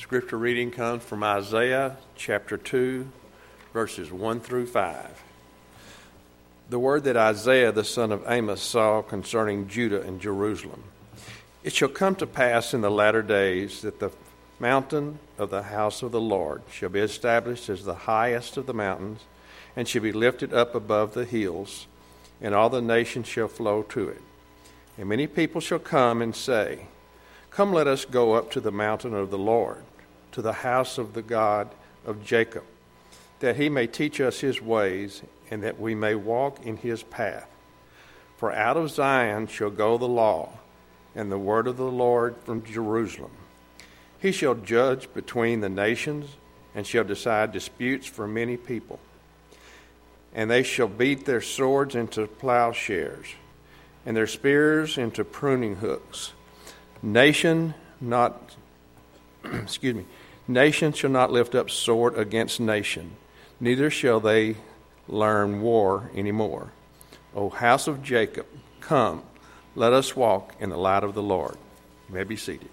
Scripture reading comes from Isaiah chapter 2, verses 1 through 5. The word that Isaiah the son of Amos saw concerning Judah and Jerusalem. It shall come to pass in the latter days that the mountain of the house of the Lord shall be established as the highest of the mountains, and shall be lifted up above the hills, and all the nations shall flow to it. And many people shall come and say, Come, let us go up to the mountain of the Lord, to the house of the God of Jacob, that he may teach us his ways, and that we may walk in his path. For out of Zion shall go the law, and the word of the Lord from Jerusalem. He shall judge between the nations, and shall decide disputes for many people. And they shall beat their swords into plowshares, and their spears into pruning hooks. Nation not, excuse me, nation shall not lift up sword against nation, neither shall they learn war any more. O house of Jacob, come, let us walk in the light of the Lord. You may be seated.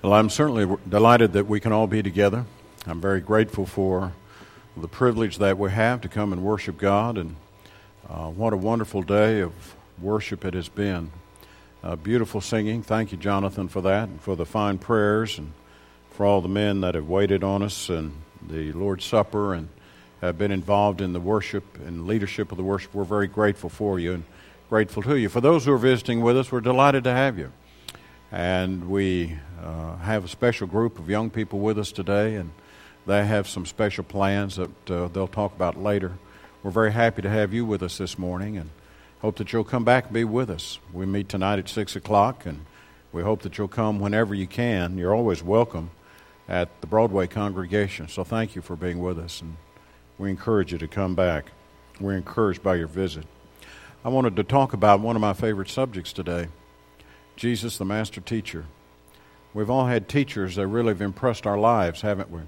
Well, I'm certainly delighted that we can all be together. I'm very grateful for the privilege that we have to come and worship God, and uh, what a wonderful day of worship it has been. Uh, beautiful singing. Thank you, Jonathan, for that, and for the fine prayers, and for all the men that have waited on us, and the Lord's Supper, and have been involved in the worship and leadership of the worship. We're very grateful for you and grateful to you. For those who are visiting with us, we're delighted to have you. And we uh, have a special group of young people with us today, and they have some special plans that uh, they'll talk about later. We're very happy to have you with us this morning, and hope that you'll come back and be with us. We meet tonight at 6 o'clock, and we hope that you'll come whenever you can. You're always welcome at the Broadway congregation, so thank you for being with us, and we encourage you to come back. We're encouraged by your visit. I wanted to talk about one of my favorite subjects today Jesus, the master teacher. We've all had teachers that really have impressed our lives, haven't we?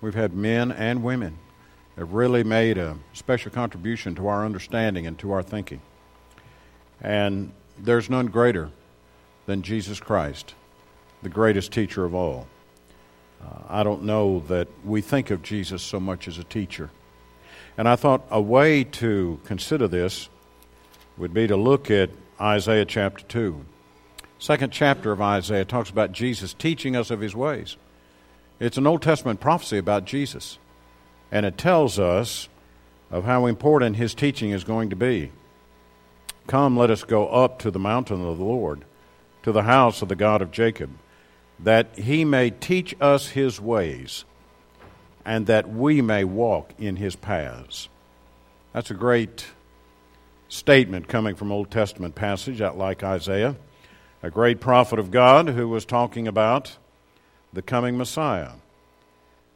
We've had men and women that really made a special contribution to our understanding and to our thinking. And there's none greater than Jesus Christ, the greatest teacher of all. Uh, I don't know that we think of Jesus so much as a teacher. And I thought a way to consider this would be to look at Isaiah chapter 2. Second chapter of Isaiah talks about Jesus teaching us of his ways. It's an Old Testament prophecy about Jesus, and it tells us of how important his teaching is going to be. Come, let us go up to the mountain of the Lord, to the house of the God of Jacob, that he may teach us his ways, and that we may walk in his paths. That's a great statement coming from Old Testament passage, like Isaiah a great prophet of God who was talking about the coming Messiah.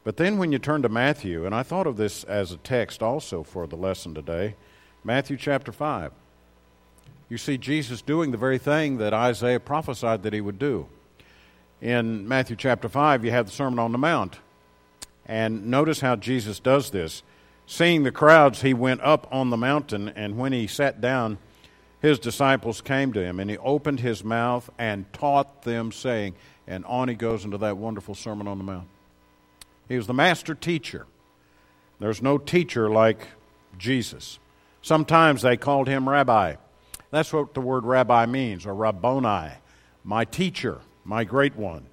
But then when you turn to Matthew, and I thought of this as a text also for the lesson today, Matthew chapter 5. You see Jesus doing the very thing that Isaiah prophesied that he would do. In Matthew chapter 5, you have the Sermon on the Mount. And notice how Jesus does this. Seeing the crowds, he went up on the mountain, and when he sat down, his disciples came to him, and he opened his mouth and taught them, saying, and on he goes into that wonderful Sermon on the Mount. He was the master teacher. There's no teacher like Jesus. Sometimes they called him rabbi. That's what the word rabbi means, or rabboni, my teacher, my great one.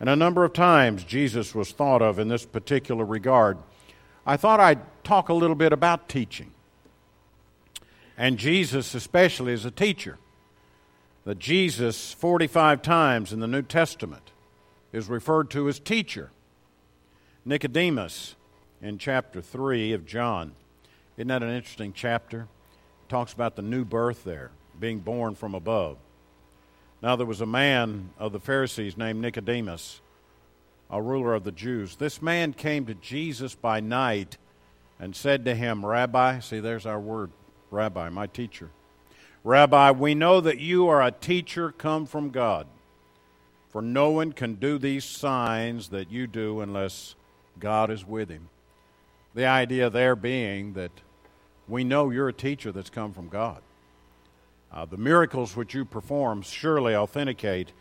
And a number of times Jesus was thought of in this particular regard. I thought I'd talk a little bit about teaching and Jesus, especially, as a teacher. That Jesus, 45 times in the New Testament, is referred to as teacher. Nicodemus, in chapter 3 of John, isn't that an interesting chapter? It talks about the new birth there, being born from above. Now, there was a man of the Pharisees named Nicodemus, a ruler of the Jews. This man came to Jesus by night and said to him, Rabbi, see, there's our word, Rabbi, my teacher. Rabbi, we know that you are a teacher come from God, for no one can do these signs that you do unless God is with him. The idea there being that we know you're a teacher that's come from God. Uh, the miracles which you perform surely authenticate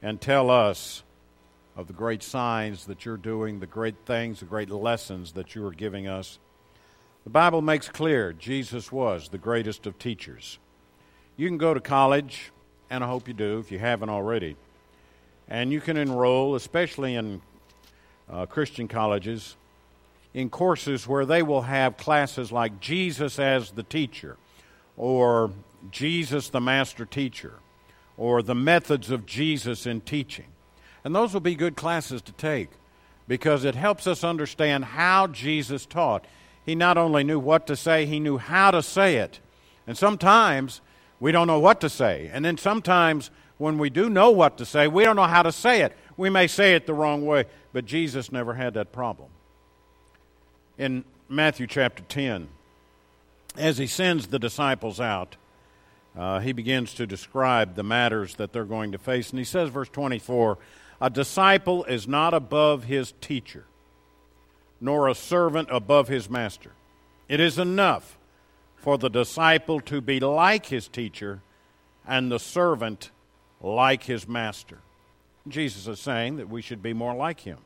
and tell us of the great signs that you're doing, the great things, the great lessons that you are giving us. The Bible makes clear Jesus was the greatest of teachers. You can go to college, and I hope you do if you haven't already, and you can enroll, especially in uh, Christian colleges, in courses where they will have classes like Jesus as the teacher, or Jesus the master teacher, or the methods of Jesus in teaching. And those will be good classes to take because it helps us understand how Jesus taught. He not only knew what to say, he knew how to say it. And sometimes we don't know what to say. And then sometimes when we do know what to say, we don't know how to say it. We may say it the wrong way, but Jesus never had that problem. In Matthew chapter 10, as he sends the disciples out, uh, he begins to describe the matters that they're going to face. And he says, verse 24, a disciple is not above his teacher, nor a servant above his master. It is enough for the disciple to be like his teacher and the servant like his master. Jesus is saying that we should be more like him,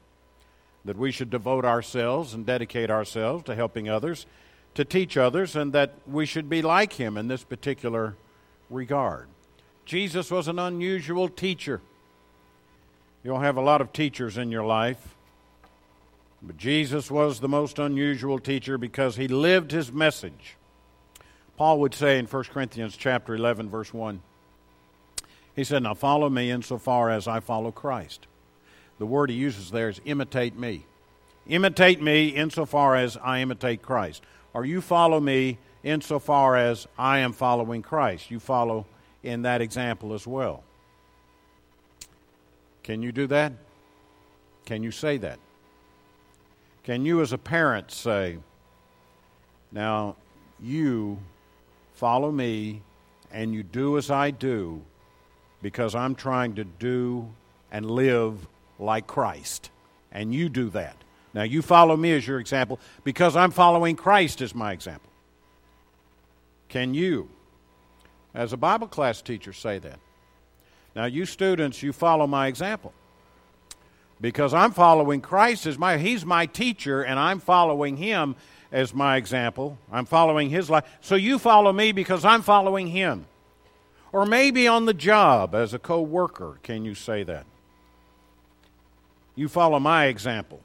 that we should devote ourselves and dedicate ourselves to helping others, to teach others, and that we should be like him in this particular regard. Jesus was an unusual teacher. You'll have a lot of teachers in your life. But Jesus was the most unusual teacher because he lived his message. Paul would say in 1 Corinthians chapter 11 verse 1. He said, "Now follow me insofar as I follow Christ." The word he uses there is imitate me. Imitate me insofar as I imitate Christ. Or you follow me insofar as I am following Christ. You follow in that example as well. Can you do that? Can you say that? Can you, as a parent, say, Now, you follow me and you do as I do because I'm trying to do and live like Christ. And you do that. Now, you follow me as your example because I'm following Christ as my example. Can you, as a Bible class teacher, say that? Now, you students, you follow my example. Because I'm following Christ as my, He's my teacher, and I'm following Him as my example. I'm following His life. So you follow me because I'm following Him. Or maybe on the job as a co worker, can you say that? You follow my example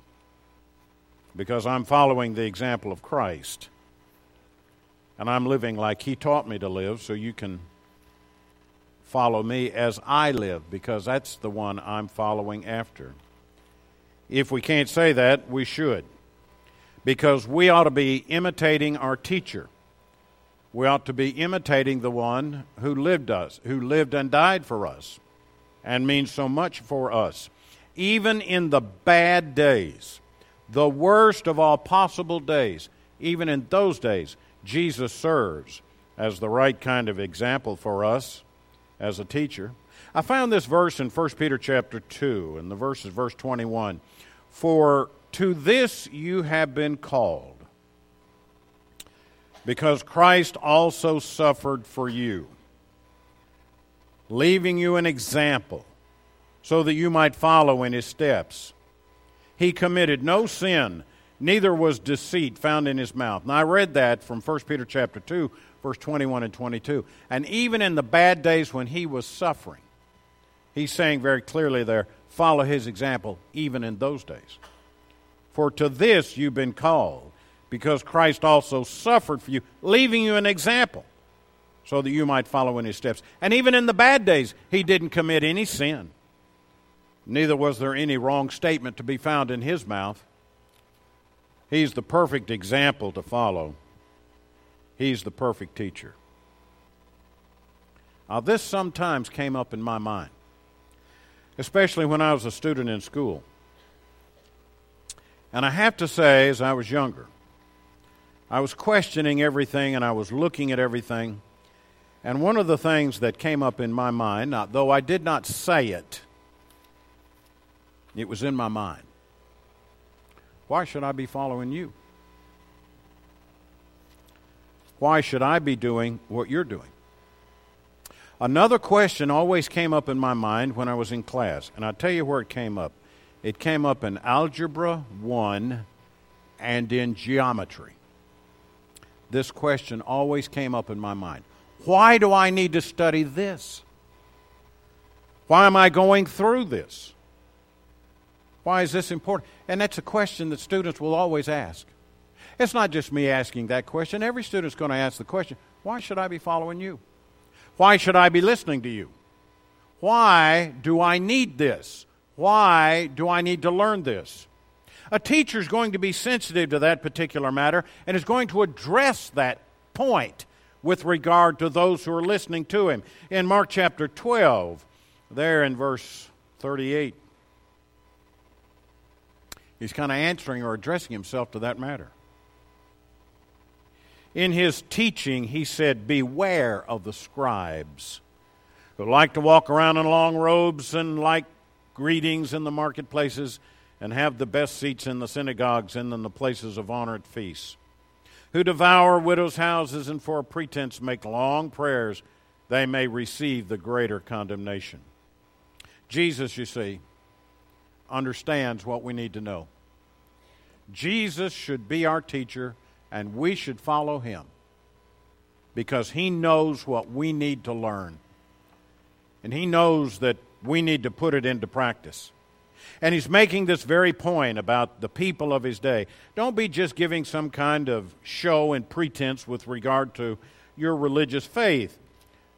because I'm following the example of Christ. And I'm living like He taught me to live, so you can follow me as I live, because that's the one I'm following after. If we can't say that, we should, because we ought to be imitating our teacher. We ought to be imitating the one who lived us, who lived and died for us, and means so much for us. Even in the bad days, the worst of all possible days, even in those days, Jesus serves as the right kind of example for us as a teacher. I found this verse in 1 Peter chapter 2, and the verse is verse 21. For to this you have been called, because Christ also suffered for you, leaving you an example, so that you might follow in his steps. He committed no sin, neither was deceit found in his mouth. Now I read that from 1 Peter chapter 2, verse 21 and 22. And even in the bad days when he was suffering, he's saying very clearly there, follow his example even in those days. For to this you've been called, because Christ also suffered for you, leaving you an example, so that you might follow in his steps. And even in the bad days, he didn't commit any sin. Neither was there any wrong statement to be found in his mouth. He's the perfect example to follow. He's the perfect teacher. Now, this sometimes came up in my mind, especially when I was a student in school. And I have to say, as I was younger, I was questioning everything and I was looking at everything. And one of the things that came up in my mind, not, though I did not say it, it was in my mind. Why should I be following you? Why should I be doing what you're doing? Another question always came up in my mind when I was in class, and I'll tell you where it came up. It came up in Algebra 1 and in geometry. This question always came up in my mind. Why do I need to study this? Why am I going through this? Why is this important? And that's a question that students will always ask. It's not just me asking that question. Every student's going to ask the question why should I be following you? Why should I be listening to you? Why do I need this? Why do I need to learn this? A teacher is going to be sensitive to that particular matter and is going to address that point with regard to those who are listening to him. In Mark chapter 12, there in verse 38, he's kind of answering or addressing himself to that matter. In his teaching, he said, Beware of the scribes who like to walk around in long robes and like greetings in the marketplaces and have the best seats in the synagogues and in the places of honor at feasts, who devour widows' houses and for a pretense make long prayers, they may receive the greater condemnation. Jesus, you see, understands what we need to know. Jesus should be our teacher, and we should follow him because he knows what we need to learn. And he knows that we need to put it into practice. And he's making this very point about the people of his day. Don't be just giving some kind of show and pretense with regard to your religious faith.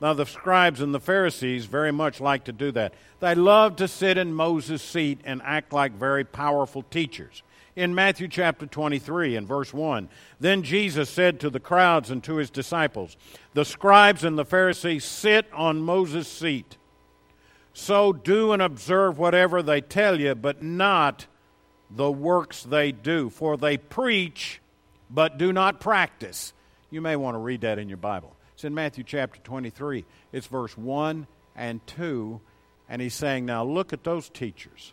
Now, the scribes and the Pharisees very much like to do that. They love to sit in Moses' seat and act like very powerful teachers. In Matthew chapter 23 and verse 1, then Jesus said to the crowds and to his disciples, The scribes and the Pharisees sit on Moses' seat. So do and observe whatever they tell you, but not the works they do. For they preach, but do not practice. You may want to read that in your Bible. It's in Matthew chapter 23. It's verse 1 and 2. And he's saying, Now look at those teachers.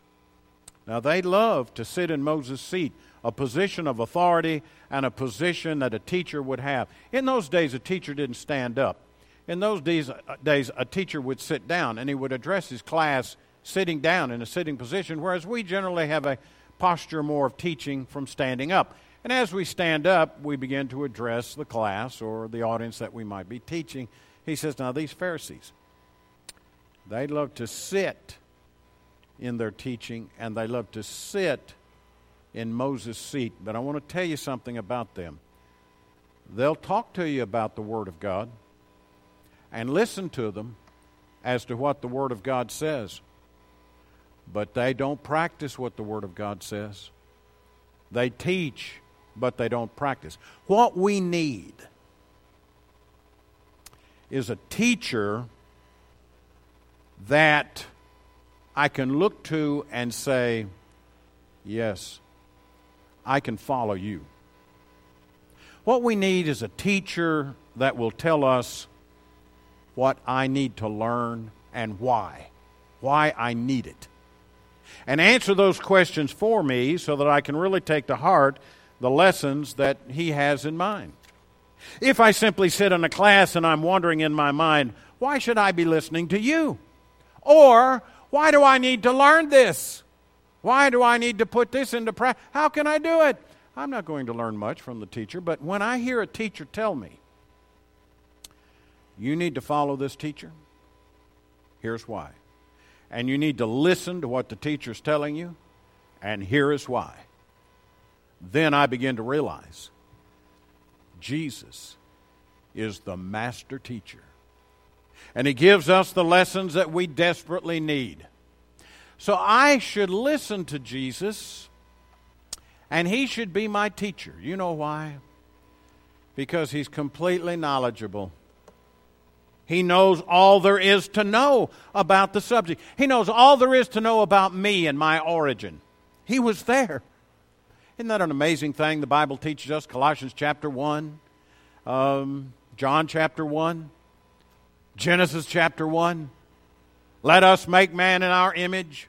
Now they love to sit in Moses' seat, a position of authority and a position that a teacher would have. In those days, a teacher didn't stand up. In those days, uh, days, a teacher would sit down and he would address his class sitting down in a sitting position, whereas we generally have a posture more of teaching from standing up. And as we stand up, we begin to address the class or the audience that we might be teaching. He says, Now, these Pharisees, they love to sit in their teaching and they love to sit in Moses' seat. But I want to tell you something about them. They'll talk to you about the Word of God and listen to them as to what the Word of God says. But they don't practice what the Word of God says. They teach, but they don't practice. What we need is a teacher that I can look to and say, Yes, I can follow you. What we need is a teacher that will tell us what I need to learn and why. Why I need it. And answer those questions for me so that I can really take to heart the lessons that he has in mind. If I simply sit in a class and I'm wondering in my mind, why should I be listening to you? Or, why do I need to learn this? Why do I need to put this into practice? How can I do it? I'm not going to learn much from the teacher, but when I hear a teacher tell me, you need to follow this teacher. Here's why. And you need to listen to what the teacher's telling you, and here is why. Then I begin to realize Jesus is the master teacher. And he gives us the lessons that we desperately need. So I should listen to Jesus, and he should be my teacher. You know why? Because he's completely knowledgeable he knows all there is to know about the subject. He knows all there is to know about me and my origin. He was there. Isn't that an amazing thing the Bible teaches us? Colossians chapter 1, um, John chapter 1, Genesis chapter 1. Let us make man in our image.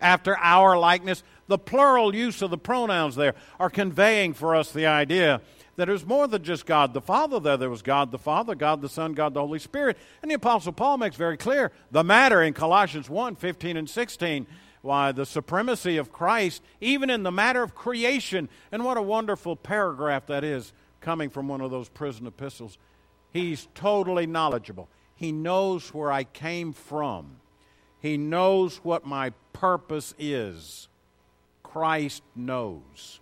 after our likeness. The plural use of the pronouns there are conveying for us the idea that it was more than just God the Father there. There was God the Father, God the Son, God the Holy Spirit. And the Apostle Paul makes very clear the matter in Colossians 1 15 and 16. Why, the supremacy of Christ, even in the matter of creation. And what a wonderful paragraph that is coming from one of those prison epistles. He's totally knowledgeable. He knows where I came from. He knows what my purpose is. Christ knows.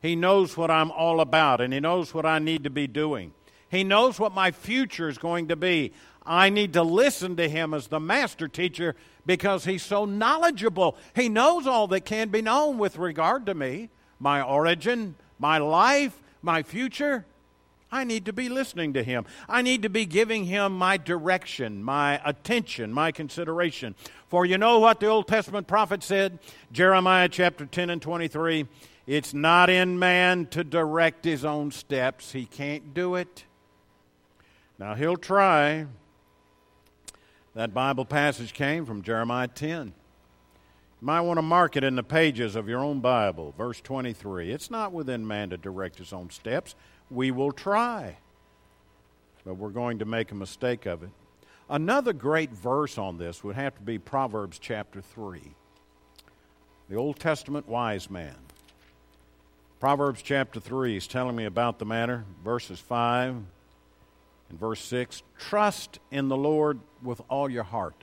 He knows what I'm all about, and He knows what I need to be doing. He knows what my future is going to be. I need to listen to Him as the master teacher because He's so knowledgeable. He knows all that can be known with regard to me my origin, my life, my future. I need to be listening to him. I need to be giving him my direction, my attention, my consideration. For you know what the Old Testament prophet said? Jeremiah chapter 10 and 23. It's not in man to direct his own steps. He can't do it. Now, he'll try. That Bible passage came from Jeremiah 10. You might want to mark it in the pages of your own Bible, verse 23. It's not within man to direct his own steps we will try. But we're going to make a mistake of it. Another great verse on this would have to be Proverbs chapter 3. The Old Testament wise man. Proverbs chapter 3 is telling me about the matter. Verses 5 and verse 6 Trust in the Lord with all your heart,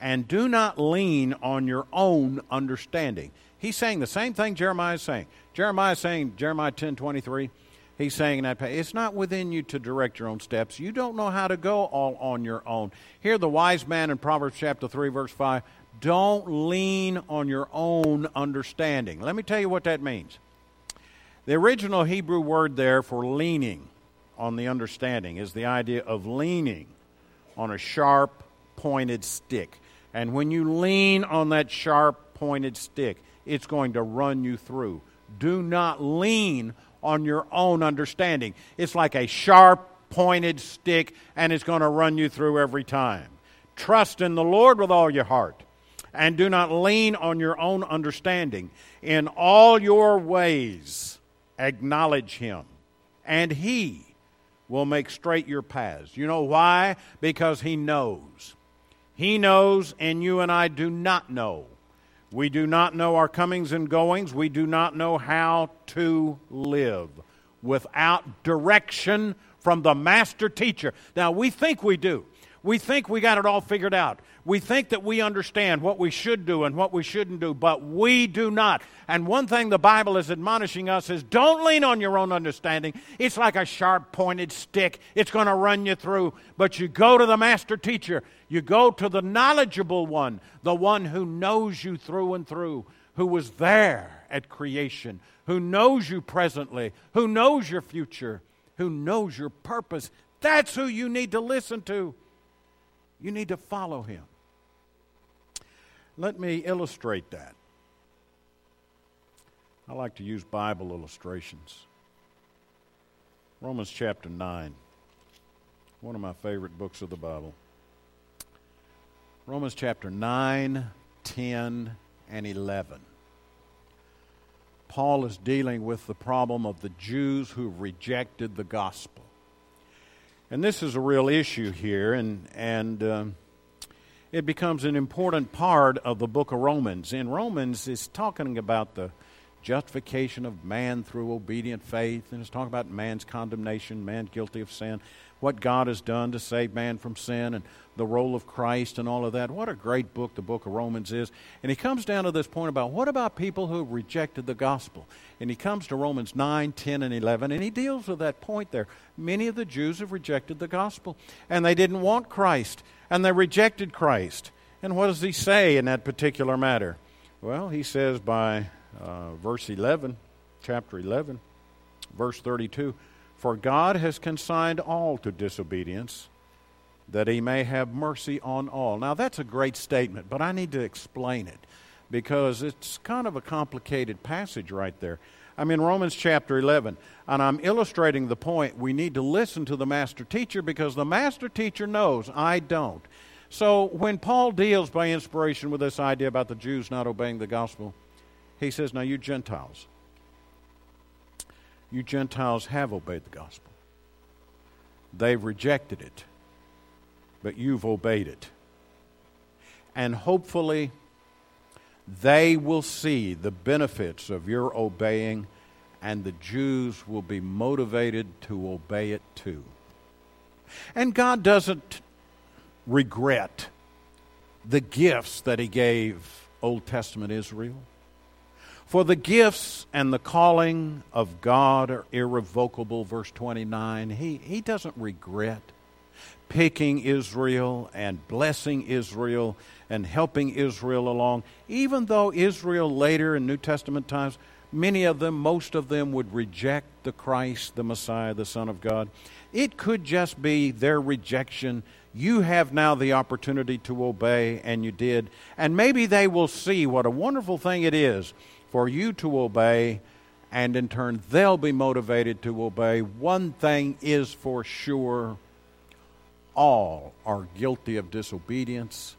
and do not lean on your own understanding. He's saying the same thing Jeremiah is saying. Jeremiah is saying, Jeremiah 10 23, he's saying in that it's not within you to direct your own steps. You don't know how to go all on your own. Here, the wise man in Proverbs chapter 3, verse 5, don't lean on your own understanding. Let me tell you what that means. The original Hebrew word there for leaning on the understanding is the idea of leaning on a sharp, pointed stick. And when you lean on that sharp, pointed stick, it's going to run you through. Do not lean on your own understanding. It's like a sharp, pointed stick, and it's going to run you through every time. Trust in the Lord with all your heart, and do not lean on your own understanding. In all your ways, acknowledge Him, and He will make straight your paths. You know why? Because He knows. He knows, and you and I do not know. We do not know our comings and goings. We do not know how to live without direction from the master teacher. Now, we think we do. We think we got it all figured out. We think that we understand what we should do and what we shouldn't do, but we do not. And one thing the Bible is admonishing us is don't lean on your own understanding. It's like a sharp pointed stick, it's going to run you through. But you go to the master teacher, you go to the knowledgeable one, the one who knows you through and through, who was there at creation, who knows you presently, who knows your future, who knows your purpose. That's who you need to listen to. You need to follow him. Let me illustrate that. I like to use Bible illustrations. Romans chapter 9, one of my favorite books of the Bible. Romans chapter 9, 10, and 11. Paul is dealing with the problem of the Jews who rejected the gospel. And this is a real issue here, and, and um, it becomes an important part of the book of Romans. In Romans, it's talking about the justification of man through obedient faith, and it's talking about man's condemnation, man guilty of sin, what God has done to save man from sin, and the role of Christ, and all of that. What a great book the book of Romans is. And he comes down to this point about what about people who have rejected the gospel? And he comes to Romans 9, 10, and 11, and he deals with that point there. Many of the Jews have rejected the gospel, and they didn't want Christ and they rejected Christ. And what does he say in that particular matter? Well, he says by uh, verse 11, chapter 11, verse 32 For God has consigned all to disobedience, that he may have mercy on all. Now, that's a great statement, but I need to explain it because it's kind of a complicated passage right there. I'm in Romans chapter 11, and I'm illustrating the point we need to listen to the master teacher because the master teacher knows I don't. So when Paul deals by inspiration with this idea about the Jews not obeying the gospel, he says, Now you Gentiles, you Gentiles have obeyed the gospel. They've rejected it, but you've obeyed it. And hopefully, they will see the benefits of your obeying, and the Jews will be motivated to obey it too. And God doesn't regret the gifts that He gave Old Testament Israel. For the gifts and the calling of God are irrevocable, verse 29. He, he doesn't regret picking Israel and blessing Israel and helping Israel along, even though Israel later in New Testament times, many of them, most of them, would reject the Christ, the Messiah, the Son of God. It could just be their rejection. You have now the opportunity to obey, and you did. And maybe they will see what a wonderful thing it is for you to obey, and in turn, they'll be motivated to obey. One thing is for sure all are guilty of disobedience,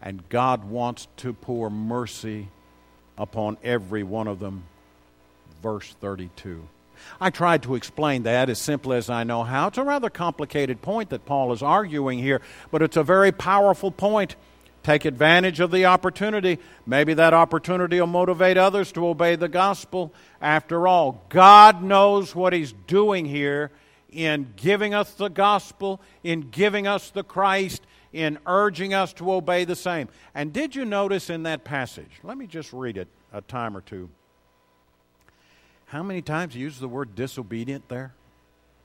and God wants to pour mercy upon every one of them. Verse 32. I tried to explain that as simply as I know how. It's a rather complicated point that Paul is arguing here, but it's a very powerful point. Take advantage of the opportunity. Maybe that opportunity will motivate others to obey the gospel. After all, God knows what He's doing here in giving us the gospel, in giving us the Christ, in urging us to obey the same. And did you notice in that passage? Let me just read it a time or two. How many times he uses the word disobedient there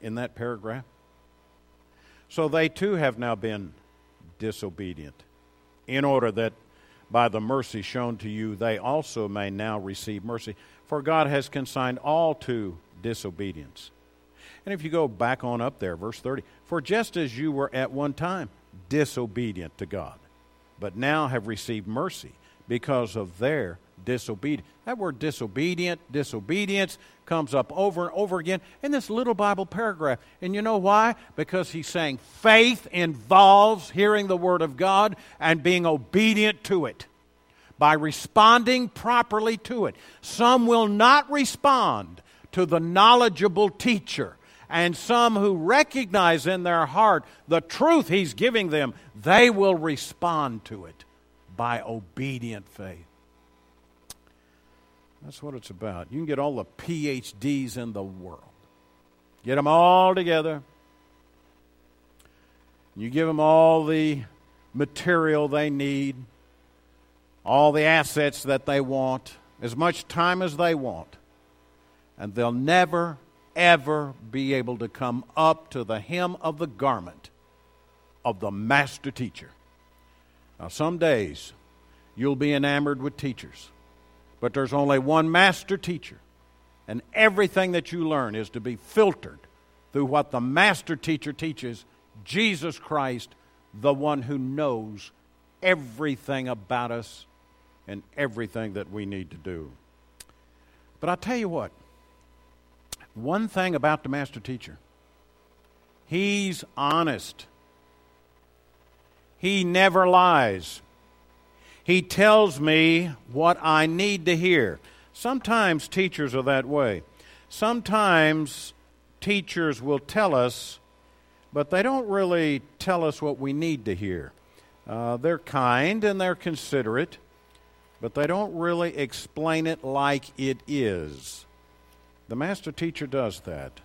in that paragraph? So they too have now been disobedient in order that by the mercy shown to you, they also may now receive mercy. For God has consigned all to disobedience. And if you go back on up there, verse 30, for just as you were at one time disobedient to God, but now have received mercy because of their disobedience. That word disobedient, disobedience comes up over and over again in this little Bible paragraph. And you know why? Because he's saying faith involves hearing the Word of God and being obedient to it by responding properly to it. Some will not respond to the knowledgeable teacher. And some who recognize in their heart the truth he's giving them, they will respond to it by obedient faith. That's what it's about. You can get all the PhDs in the world, get them all together. You give them all the material they need, all the assets that they want, as much time as they want, and they'll never, ever be able to come up to the hem of the garment of the master teacher. Now, some days you'll be enamored with teachers. But there's only one master teacher, and everything that you learn is to be filtered through what the master teacher teaches Jesus Christ, the one who knows everything about us and everything that we need to do. But I'll tell you what, one thing about the master teacher, he's honest. He never lies. He tells me what I need to hear. Sometimes teachers are that way. Sometimes teachers will tell us, but they don't really tell us what we need to hear. Uh, they're kind and they're considerate, but they don't really explain it like it is. The master teacher does that.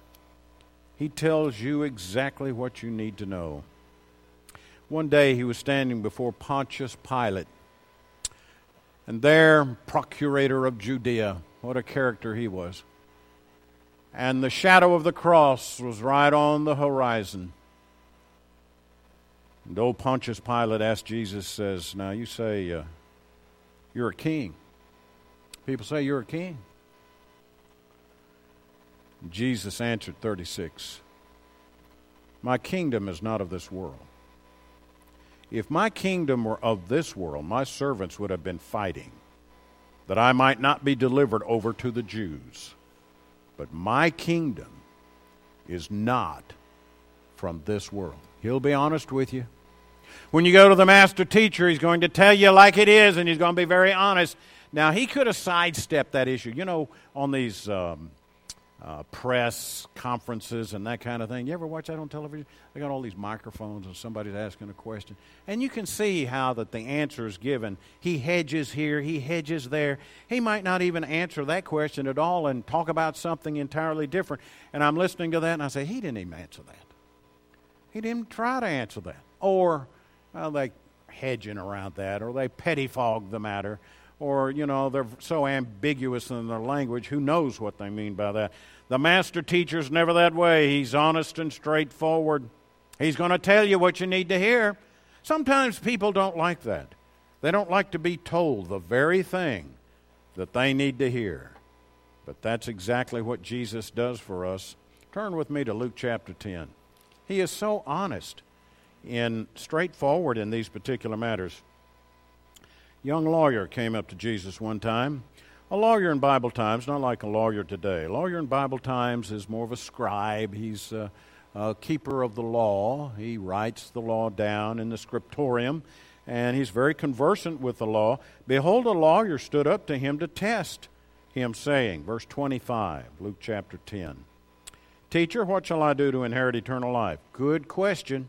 He tells you exactly what you need to know. One day he was standing before Pontius Pilate and there, procurator of Judea, what a character he was. And the shadow of the cross was right on the horizon. And old Pontius Pilate asked Jesus, says, Now you say uh, you're a king. People say you're a king. Jesus answered 36 My kingdom is not of this world. If my kingdom were of this world, my servants would have been fighting, that I might not be delivered over to the Jews. But my kingdom is not from this world. He'll be honest with you. When you go to the master teacher, he's going to tell you like it is, and he's going to be very honest. Now, he could have sidestepped that issue. You know, on these um, uh, press conferences and that kind of thing. You ever watch that on television? They got all these microphones and somebody's asking a question. And you can see how that the answer is given. He hedges here, he hedges there. He might not even answer that question at all and talk about something entirely different. And I'm listening to that and I say, he didn't even answer that. He didn't try to answer that. Or well, they hedging around that, or they pettifog the matter or you know they're so ambiguous in their language who knows what they mean by that? The master teacher's never that way. He's honest and straightforward. He's going to tell you what you need to hear. Sometimes people don't like that. They don't like to be told the very thing that they need to hear. But that's exactly what jesus does for us. Turn with me to luke chapter 10 he is so honest and straightforward in these particular matters young lawyer came up to Jesus one time. A lawyer in Bible times, not like a lawyer today. A lawyer in Bible times is more of a scribe. He's a, a keeper of the law. He writes the law down in the scriptorium, and he's very conversant with the law. Behold, a lawyer stood up to him to test him, saying, verse 25, Luke chapter 10. Teacher, what shall I do to inherit eternal life? Good question.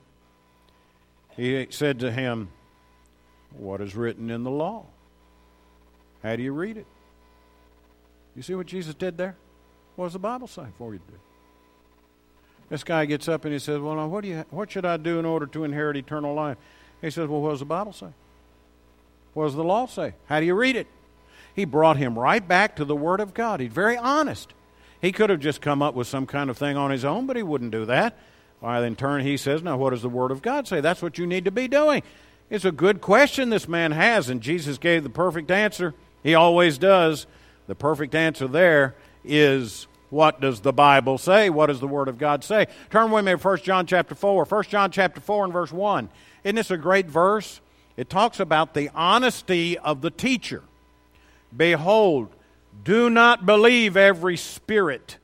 He said to him, what is written in the law. How do you read it? You see what Jesus did there? What does the Bible say for you to do? This guy gets up and he says, Well, now, what, do you, what should I do in order to inherit eternal life? He says, Well, what does the Bible say? What does the law say? How do you read it? He brought him right back to the Word of God. He's very honest. He could have just come up with some kind of thing on his own, but he wouldn't do that. Why, in turn, he says, Now, what does the Word of God say? That's what you need to be doing. It's a good question this man has, and Jesus gave the perfect answer. He always does. The perfect answer there is what does the Bible say? What does the Word of God say? Turn with me to 1 John chapter 4. 1 John chapter 4 and verse 1. Isn't this a great verse? It talks about the honesty of the teacher. Behold, do not believe every spirit,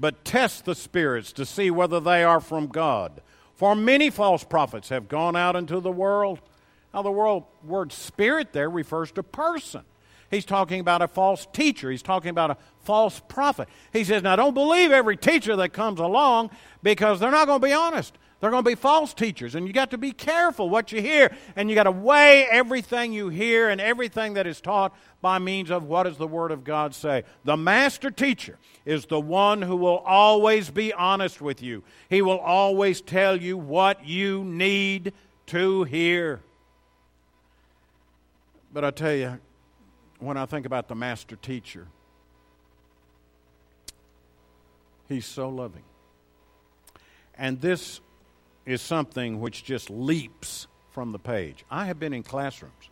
but test the spirits to see whether they are from God. For many false prophets have gone out into the world. Now, the world, word spirit there refers to person. He's talking about a false teacher. He's talking about a false prophet. He says, Now, don't believe every teacher that comes along because they're not going to be honest. They're going to be false teachers, and you got to be careful what you hear, and you got to weigh everything you hear and everything that is taught by means of what does the Word of God say. The master teacher is the one who will always be honest with you. He will always tell you what you need to hear. But I tell you, when I think about the master teacher, he's so loving. And this is something which just leaps from the page. I have been in classrooms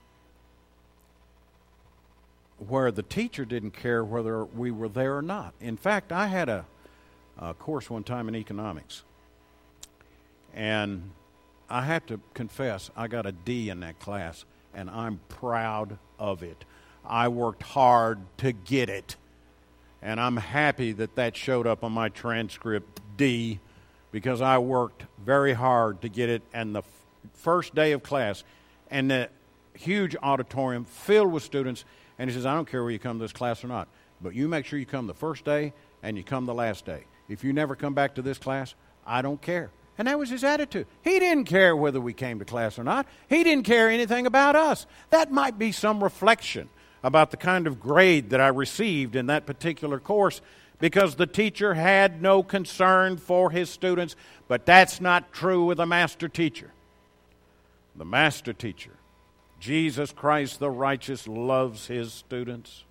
where the teacher didn't care whether we were there or not. In fact, I had a, a course one time in economics, and I have to confess, I got a D in that class and I'm proud of it. I worked hard to get it, and I'm happy that that showed up on my transcript D because I worked very hard to get it. And the f- first day of class, and the huge auditorium filled with students, and he says, I don't care where you come to this class or not, but you make sure you come the first day and you come the last day. If you never come back to this class, I don't care. And that was his attitude. He didn't care whether we came to class or not. He didn't care anything about us. That might be some reflection about the kind of grade that I received in that particular course because the teacher had no concern for his students, but that's not true with a master teacher. The master teacher, Jesus Christ the righteous, loves his students,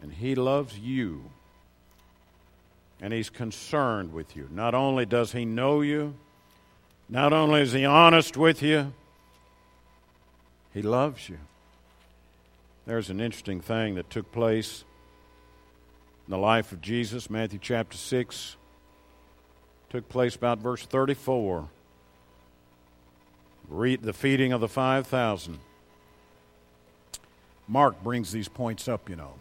and he loves you and He's concerned with you. Not only does He know you, not only is He honest with you, He loves you. There's an interesting thing that took place in the life of Jesus, Matthew chapter 6. Took place about verse 34. Read the feeding of the 5,000. Mark brings these points up, you know.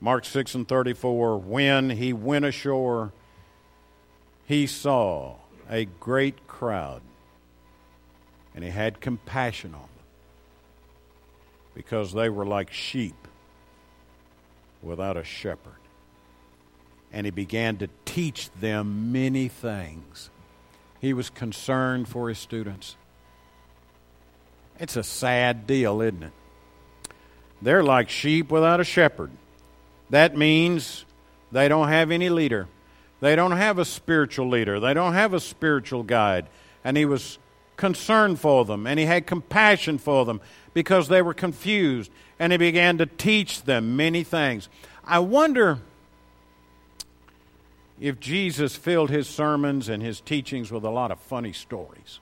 Mark 6 and 34 When he went ashore, he saw a great crowd and he had compassion on them because they were like sheep without a shepherd. And he began to teach them many things. He was concerned for his students. It's a sad deal, isn't it? They're like sheep without a shepherd. That means they don't have any leader. They don't have a spiritual leader. They don't have a spiritual guide. And he was concerned for them and he had compassion for them because they were confused and he began to teach them many things. I wonder if Jesus filled his sermons and his teachings with a lot of funny stories.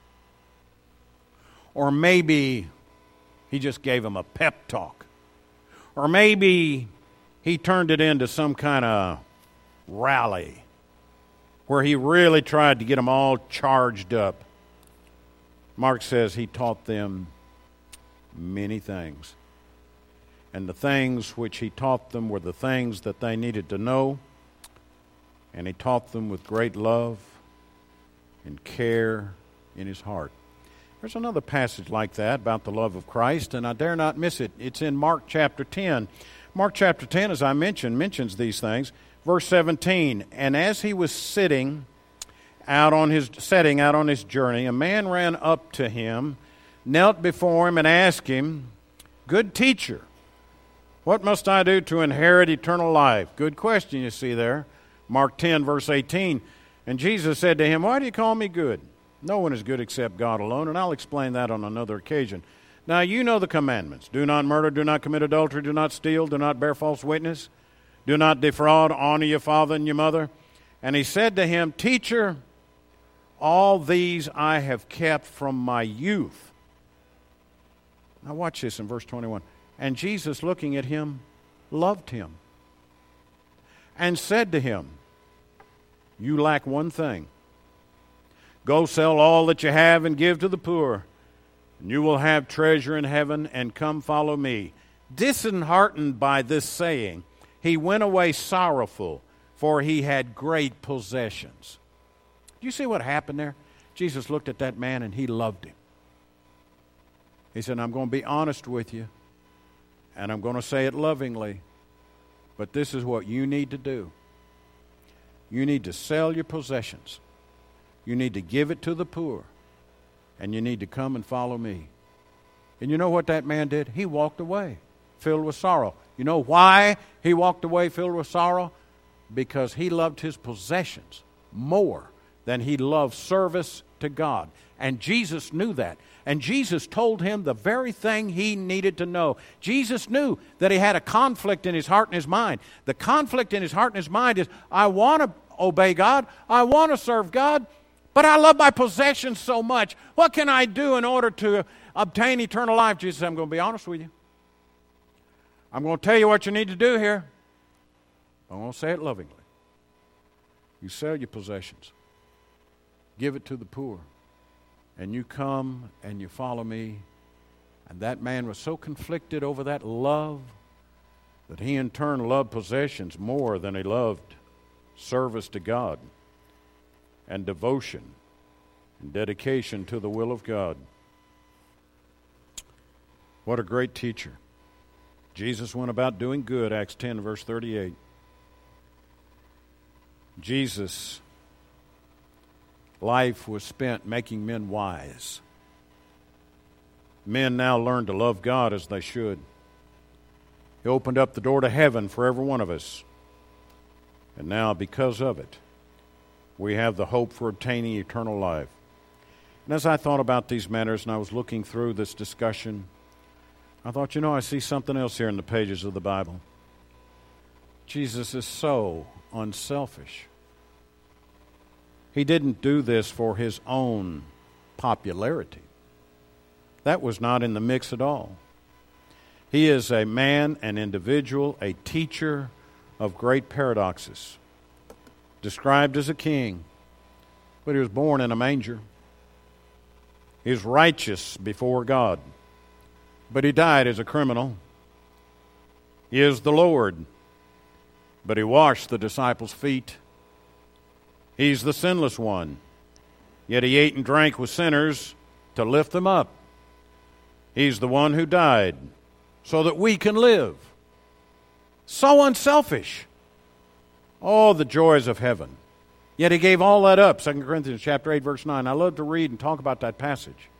Or maybe he just gave them a pep talk. Or maybe he turned it into some kind of rally where he really tried to get them all charged up Mark says he taught them many things. And the things which he taught them were the things that they needed to know. And he taught them with great love and care in his heart. There's another passage like that about the love of Christ, and I dare not miss it. It's in Mark chapter 10. Mark chapter 10, as I mentioned, mentions these things. Verse 17 And as he was sitting, out on his setting out on his journey, a man ran up to him, knelt before him, and asked him, Good teacher, what must I do to inherit eternal life? Good question, you see there. Mark 10, verse 18. And Jesus said to him, Why do you call me good? No one is good except God alone, and I'll explain that on another occasion. Now, you know the commandments do not murder, do not commit adultery, do not steal, do not bear false witness, do not defraud, honor your father and your mother. And he said to him, Teacher, all these I have kept from my youth. Now, watch this in verse 21. And Jesus, looking at him, loved him and said to him, You lack one thing. Go sell all that you have and give to the poor, and you will have treasure in heaven, and come follow me. Disheartened by this saying, he went away sorrowful, for he had great possessions. Do you see what happened there? Jesus looked at that man and he loved him. He said, I'm going to be honest with you, and I'm going to say it lovingly, but this is what you need to do. You need to sell your possessions, you need to give it to the poor, and you need to come and follow me. And you know what that man did? He walked away, filled with sorrow. You know why he walked away filled with sorrow? Because he loved his possessions more than he loved service to God. And Jesus knew that. And Jesus told him the very thing he needed to know. Jesus knew that he had a conflict in his heart and his mind. The conflict in his heart and his mind is I want to obey God, I want to serve God, but I love my possessions so much. What can I do in order to obtain eternal life? Jesus said, I'm going to be honest with you. I'm going to tell you what you need to do here. I'm going to say it lovingly. You sell your possessions give it to the poor. And you come and you follow me. And that man was so conflicted over that love that he in turn loved possessions more than he loved service to God and devotion and dedication to the will of God. What a great teacher. Jesus went about doing good, Acts 10, verse 38. Jesus life was spent making men wise. Men now learn to love God as they should. He opened up the door to heaven for every one of us. And now, because of it, we have the hope for obtaining eternal life. And as I thought about these matters and I was looking through this discussion, I thought, you know, I see something else here in the pages of the Bible. Jesus is so unselfish. He didn't do this for his own popularity. That was not in the mix at all. He is a man, an individual, a teacher of great paradoxes, described as a king, but he was born in a manger. He righteous before God, but he died as a criminal. He is the Lord, but he washed the disciples' feet. He's the sinless one. Yet he ate and drank with sinners to lift them up. He's the one who died so that we can live. So unselfish. Oh, the joys of heaven. Yet he gave all that up. 2 Corinthians chapter 8, verse 9. I love to read and talk about that passage.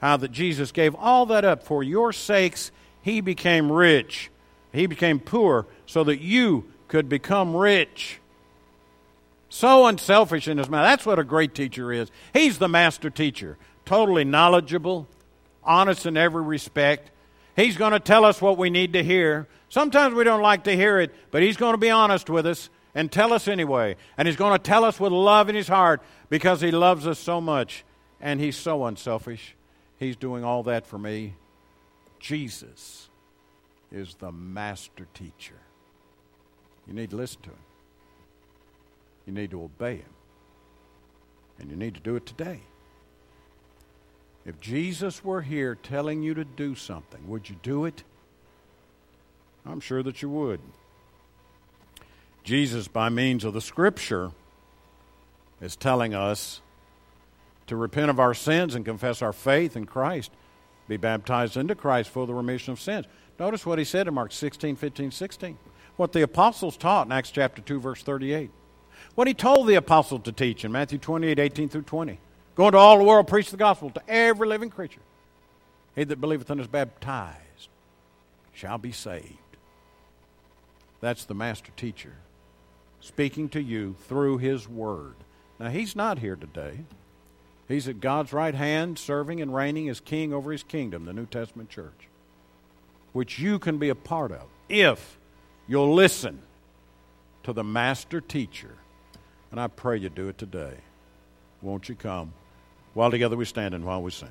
How that Jesus gave all that up for your sakes. He became rich. He became poor so that you could become rich. So unselfish in his mind. That's what a great teacher is. He's the master teacher, totally knowledgeable, honest in every respect. He's going to tell us what we need to hear. Sometimes we don't like to hear it, but he's going to be honest with us and tell us anyway. And he's going to tell us with love in his heart because he loves us so much. And he's so unselfish. He's doing all that for me. Jesus is the master teacher. You need to listen to him. You need to obey him. And you need to do it today. If Jesus were here telling you to do something, would you do it? I'm sure that you would. Jesus, by means of the Scripture, is telling us to repent of our sins and confess our faith in Christ, be baptized into Christ for the remission of sins. Notice what he said in Mark 16, 15, 16. What the apostles taught in Acts chapter 2, verse 38. What he told the apostles to teach in Matthew 28, 18 through 20. Go into all the world, preach the gospel to every living creature. He that believeth and is baptized shall be saved. That's the master teacher speaking to you through his word. Now, he's not here today. He's at God's right hand, serving and reigning as king over his kingdom, the New Testament church, which you can be a part of if you'll listen to the master teacher. And I pray you do it today. Won't you come? While together we stand and while we sing.